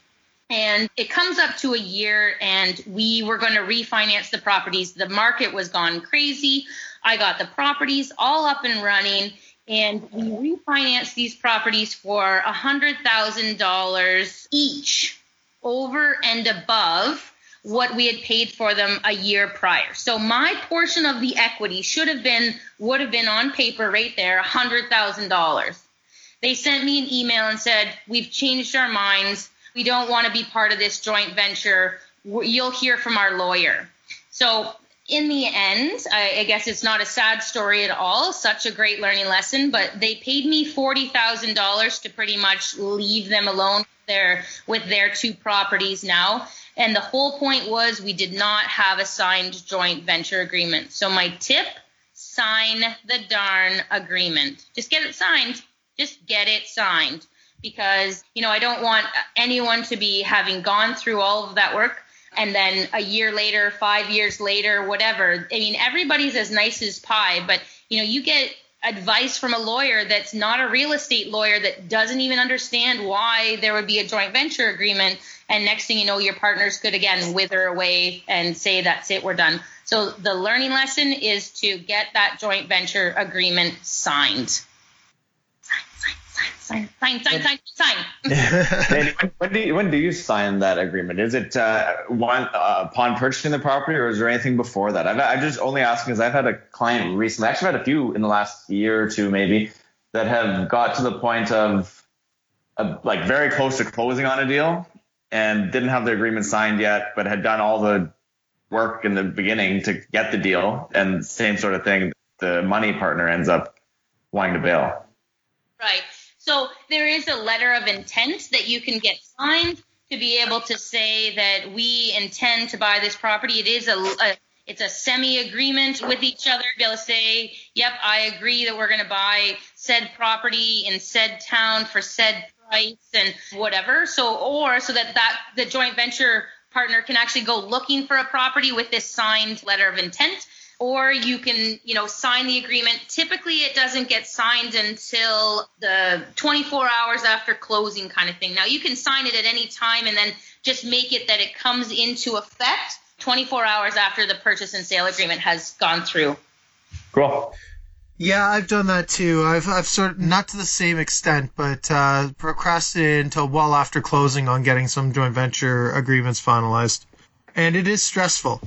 And it comes up to a year, and we were going to refinance the properties. The market was gone crazy. I got the properties all up and running and we refinanced these properties for $100,000 each over and above what we had paid for them a year prior. So my portion of the equity should have been would have been on paper right there $100,000. They sent me an email and said, "We've changed our minds. We don't want to be part of this joint venture. You'll hear from our lawyer." So in the end, I, I, guess it's not a sad story at all. Such a great learning lesson. But they paid me forty thousand dollars to pretty much leave them alone there with their two properties now. And the whole point was we did not have a signed joint venture agreement. So my tip: sign the darn agreement. Just get it signed. Just get it signed because you know I don't want anyone to be having gone through all of that work and then a year later, five years later, whatever. I mean, everybody's as nice as pie, but you know, you get advice from a lawyer that's not a real estate lawyer that doesn't even understand why there would be a joint venture agreement. And next thing you know, your partners could again wither away and say, that's it, we're done. So the learning lesson is to get that joint venture agreement signed sign, sign, sign, sign, sign. when, when, do you, when do you sign that agreement? Is it uh, one uh, upon purchasing the property, or is there anything before that? i am just only asking because I've had a client recently. Actually, I've had a few in the last year or two, maybe, that have got to the point of uh, like very close to closing on a deal and didn't have the agreement signed yet, but had done all the work in the beginning to get the deal, and same sort of thing. The money partner ends up wanting to bail. Right. So there is a letter of intent that you can get signed to be able to say that we intend to buy this property. It is a, a it's a semi agreement with each other to be able to say, yep, I agree that we're going to buy said property in said town for said price and whatever. So, or so that that the joint venture partner can actually go looking for a property with this signed letter of intent or you can, you know, sign the agreement. Typically, it doesn't get signed until the 24 hours after closing, kind of thing. Now, you can sign it at any time and then just make it that it comes into effect 24 hours after the purchase and sale agreement has gone through. Cool. Yeah, I've done that too. I've I've sort of not to the same extent, but uh, procrastinated until well after closing on getting some joint venture agreements finalized, and it is stressful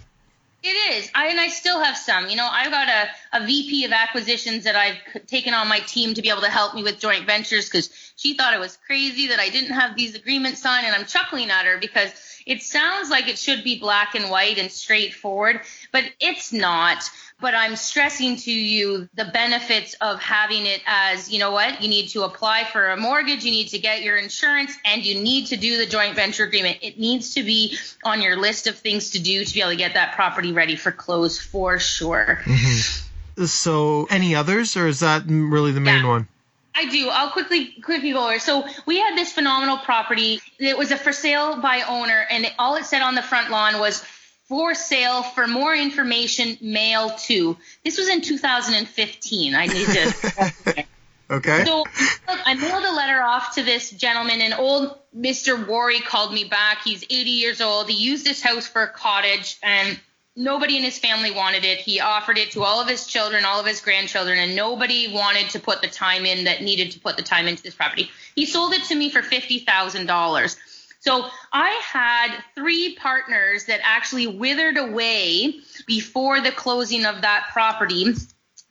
It is. I and I still have some. You know, I've got a, a VP of acquisitions that I've taken on my team to be able to help me with joint ventures because she thought it was crazy that I didn't have these agreements signed, and I'm chuckling at her because it sounds like it should be black and white and straightforward, but it's not but I'm stressing to you the benefits of having it as, you know what, you need to apply for a mortgage, you need to get your insurance, and you need to do the joint venture agreement. It needs to be on your list of things to do to be able to get that property ready for close for sure. Mm-hmm. So, any others, or is that really the main yeah. one? I do. I'll quickly quickly go over. So we had this phenomenal property. It was a for sale by owner, and all it said on the front lawn was for sale. For more information, mail to. This was in 2015. I need to. okay. So I mailed a letter off to this gentleman, and old Mr. Worry called me back. He's 80 years old. He used this house for a cottage, and nobody in his family wanted it. He offered it to all of his children, all of his grandchildren, and nobody wanted to put the time in that needed to put the time into this property. He sold it to me for fifty thousand dollars. So I had three partners that actually withered away before the closing of that property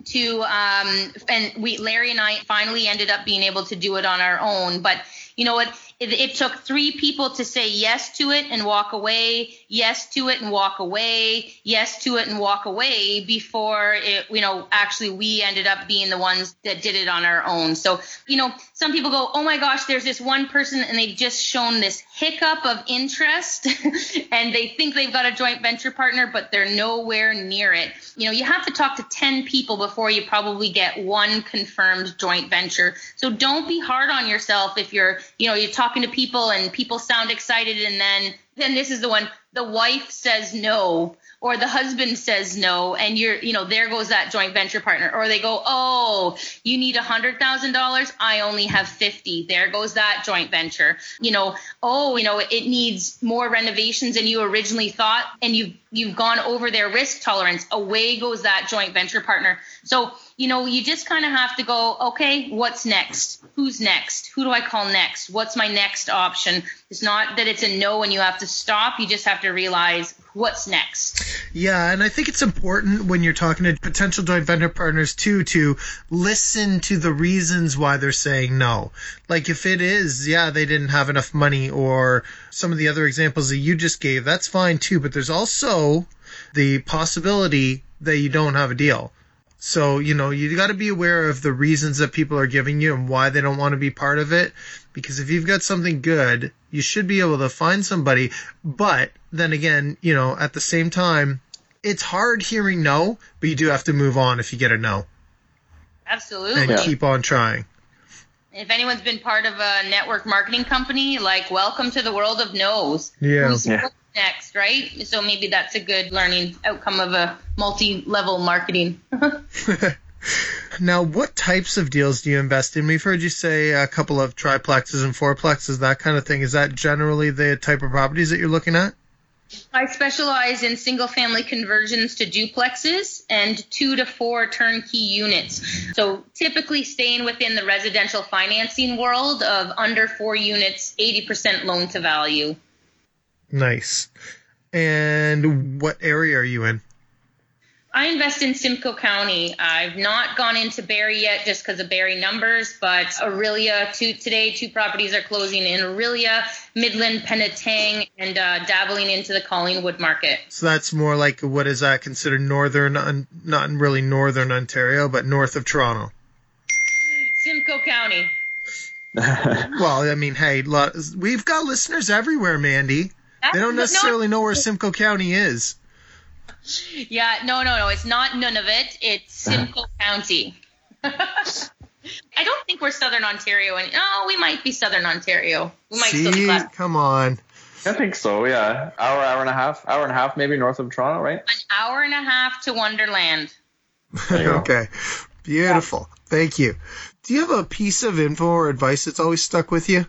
to um, and we Larry and I finally ended up being able to do it on our own but you know what it, it, took three people to say yes to it and walk away, yes to it and walk away, yes to it and walk away before it, you know, actually we ended up being the ones that did it on our own. So, you know, some people go, oh my gosh, there's this one person and they've just shown this hiccup of interest and they think they've got a joint venture partner, but they're nowhere near it. You know, you have to talk to 10 people before you probably get one confirmed joint venture. So don't be hard on yourself if you're, you know, you're talking to people and people sound excited and then then this is the one the wife says no or the husband says no and you're you know there goes that joint venture partner or they go oh you need a hundred thousand dollars? I only have 50 there goes that joint venture. You know oh you know it needs more renovations than you originally thought and you've you've gone over their risk tolerance away goes that joint venture partner so you know, you just kind of have to go, okay, what's next? Who's next? Who do I call next? What's my next option? It's not that it's a no and you have to stop. You just have to realize what's next. Yeah, and I think it's important when you're talking to potential joint venture partners too to listen to the reasons why they're saying no. Like if it is, yeah, they didn't have enough money or some of the other examples that you just gave, that's fine too, but there's also the possibility that you don't have a deal. So, you know, you got to be aware of the reasons that people are giving you and why they don't want to be part of it. Because if you've got something good, you should be able to find somebody. But then again, you know, at the same time, it's hard hearing no, but you do have to move on if you get a no. Absolutely. And yeah. keep on trying. If anyone's been part of a network marketing company, like welcome to the world of no's. Yeah. Who's yeah next, right? So maybe that's a good learning outcome of a multi-level marketing. now, what types of deals do you invest in? We've heard you say a couple of triplexes and fourplexes, that kind of thing. Is that generally the type of properties that you're looking at? I specialize in single family conversions to duplexes and two to four turnkey units. So typically staying within the residential financing world of under four units, 80% loan to value. Nice. And what area are you in? I invest in Simcoe County. I've not gone into Barrie yet just because of Barrie numbers, but Orillia, two, today two properties are closing in Orillia, Midland, Penetang, and uh, dabbling into the Collingwood market. So that's more like what is that considered northern, not really northern Ontario, but north of Toronto? Simcoe County. well, I mean, hey, we've got listeners everywhere, Mandy they don't necessarily know where Simcoe County is. Yeah, no, no, no. It's not Nunavut. It's Simcoe County. I don't think we're Southern Ontario, and oh, we might be Southern Ontario. We might See, still be come on. I think so. Yeah, hour, hour and a half, hour and a half, maybe north of Toronto, right? An hour and a half to Wonderland. okay, beautiful. Yeah. Thank you. Do you have a piece of info or advice that's always stuck with you?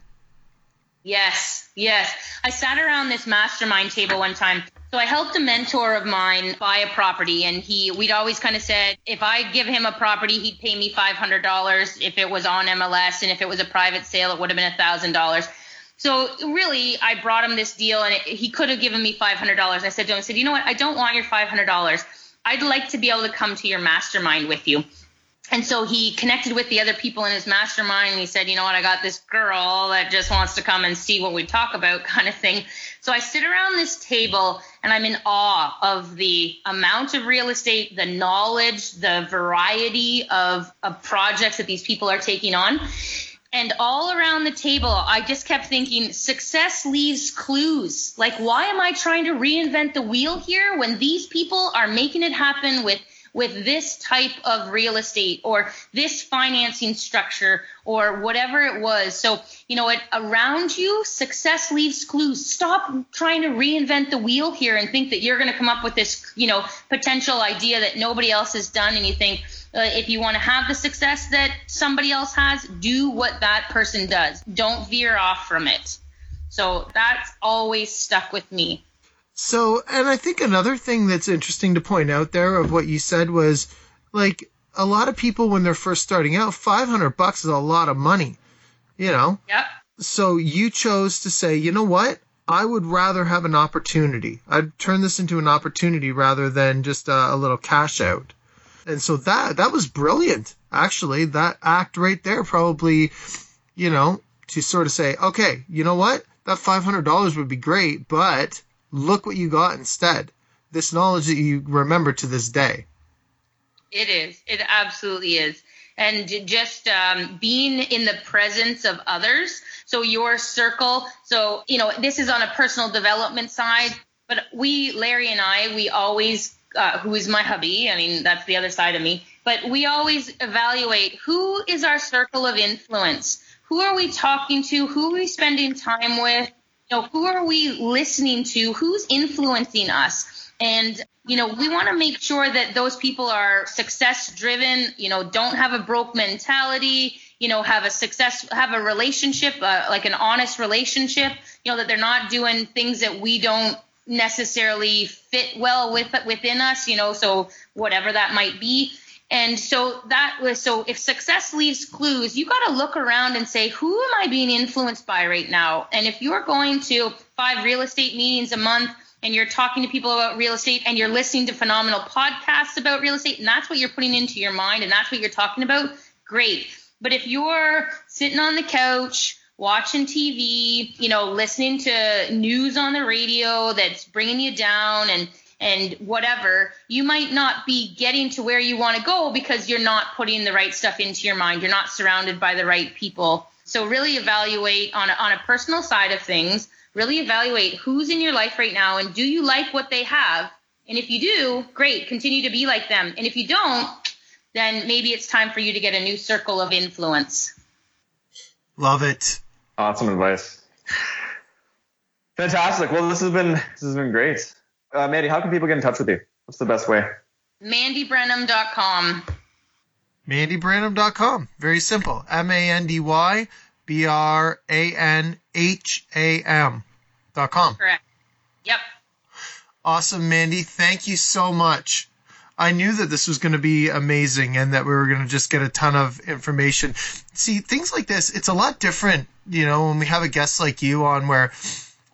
Yes, yes. I sat around this mastermind table one time. So I helped a mentor of mine buy a property and he we'd always kind of said if I give him a property he'd pay me $500 if it was on MLS and if it was a private sale it would have been $1000. So really, I brought him this deal, and it, he could have given me five hundred dollars. I said to him, said, you know what? I don't want your five hundred dollars. I'd like to be able to come to your mastermind with you. And so he connected with the other people in his mastermind and he said, you know what, I got this girl that just wants to come and see what we talk about, kind of thing. So I sit around this table and I'm in awe of the amount of real estate, the knowledge, the variety of, of projects that these people are taking on. And all around the table, I just kept thinking, success leaves clues. Like, why am I trying to reinvent the wheel here when these people are making it happen with with this type of real estate or this financing structure or whatever it was. So, you know what, around you, success leaves clues. Stop trying to reinvent the wheel here and think that you're going to come up with this, you know, potential idea that nobody else has done and you think, uh, if you want to have the success that somebody else has, do what that person does. Don't veer off from it. So that's always stuck with me. So, and I think another thing that's interesting to point out there of what you said was like a lot of people when they're first starting out, 500 bucks is a lot of money, you know? Yep. So you chose to say, you know what? I would rather have an opportunity. I'd turn this into an opportunity rather than just a, a little cash out. And so that that was brilliant. Actually, that act right there probably, you know, to sort of say, okay, you know what? That $500 would be great, but look what you got instead. This knowledge that you remember to this day. It is. It absolutely is. And just um, being in the presence of others. So your circle. So, you know, this is on a personal development side, but we, Larry and I, we always, uh, who is my hubby, I mean, that's the other side of me, but we always evaluate who is our circle of influence? Who are we talking to? Who are we spending time with? You know, who are we listening to? Who's influencing us? And, you know, we want to make sure that those people are success driven, you know, don't have a broke mentality, you know, have a success, have a relationship, uh, like an honest relationship, you know, that they're not doing things that we don't necessarily fit well with within us, you know, so whatever that might be. And so that was so if success leaves clues, you got to look around and say, who am I being influenced by right now? And if you're going to five real estate meetings a month and you're talking to people about real estate and you're listening to phenomenal podcasts about real estate and that's what you're putting into your mind and that's what you're talking about, great. But if you're sitting on the couch, watching TV, you know, listening to news on the radio that's bringing you down and and whatever, you might not be getting to where you want to go because you're not putting the right stuff into your mind. You're not surrounded by the right people. So really evaluate on a, on a personal side of things, really evaluate who's in your life right now and do you like what they have? And if you do, great, continue to be like them. And if you don't, then maybe it's time for you to get a new circle of influence. Love it. Awesome advice. Fantastic. Well, this has been this has been great uh, Mandy, how can people get in touch with you? What's the best way? MandyBranham.com. MandyBranham.com. Very simple. M A N D Y B R A N H A M dot com. Correct. Yep. Awesome, Mandy. Thank you so much. I knew that this was going to be amazing and that we were going to just get a ton of information. See, things like this, it's a lot different, you know, when we have a guest like you on where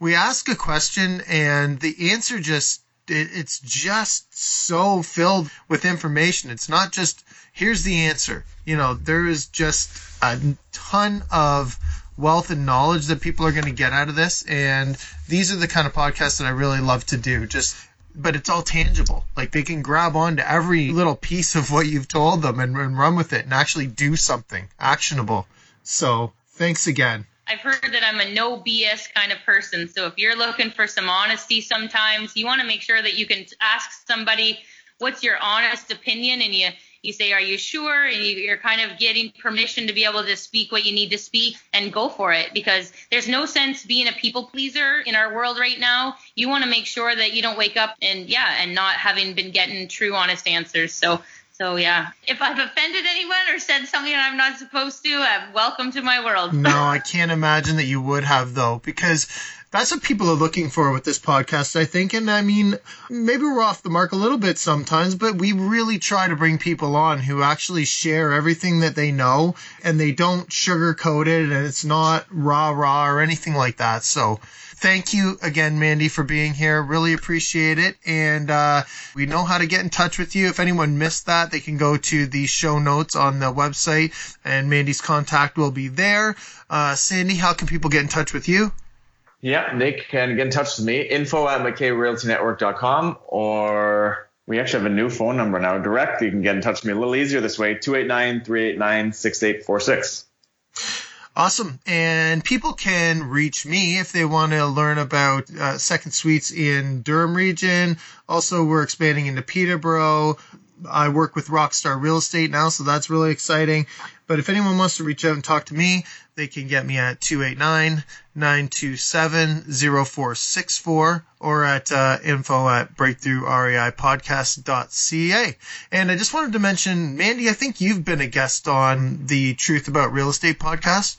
we ask a question and the answer just it, it's just so filled with information. It's not just here's the answer. You know, there is just a ton of wealth and knowledge that people are going to get out of this and these are the kind of podcasts that I really love to do. Just but it's all tangible. Like they can grab onto every little piece of what you've told them and, and run with it and actually do something actionable. So thanks again. I've heard that I'm a no BS kind of person. So if you're looking for some honesty sometimes, you want to make sure that you can ask somebody, what's your honest opinion? And you, you say, are you sure? And you, you're kind of getting permission to be able to speak what you need to speak and go for it because there's no sense being a people pleaser in our world right now. You want to make sure that you don't wake up and yeah, and not having been getting true honest answers. So So yeah, if I've offended anyone or said something I'm not supposed to, I'm welcome to my world. no, I can't imagine that you would have though, because that's what people are looking for with this podcast, I think. And I mean, maybe we're off the mark a little bit sometimes, but we really try to bring people on who actually share everything that they know and they don't sugarcoat it and it's not rah rah or anything like that. So thank you again, Mandy, for being here. Really appreciate it. And uh, we know how to get in touch with you. If anyone missed that, they can go to the show notes on the website and Mandy's contact will be there. Uh, Sandy, how can people get in touch with you? Yeah, Nick can get in touch with me. Info at McKayRealtyNetwork.com or we actually have a new phone number now. Direct, you can get in touch with me a little easier this way 289 389 6846. Awesome. And people can reach me if they want to learn about uh, second suites in Durham region. Also, we're expanding into Peterborough. I work with Rockstar Real Estate now, so that's really exciting. But if anyone wants to reach out and talk to me, they can get me at 289 927 0464 or at uh, info at breakthroughreipodcast.ca. And I just wanted to mention, Mandy, I think you've been a guest on the Truth About Real Estate podcast.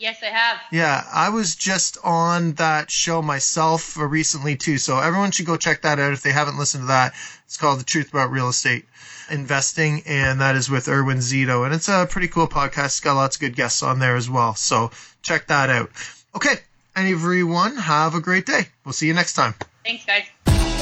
Yes, I have. Yeah, I was just on that show myself recently too. So everyone should go check that out if they haven't listened to that. It's called The Truth About Real Estate Investing, and that is with Erwin Szeto. And it's a pretty cool podcast. It's got lots of good guests on there as well. So check that out. Okay, everyone, have a great day. We'll see you next time. Thanks, guys.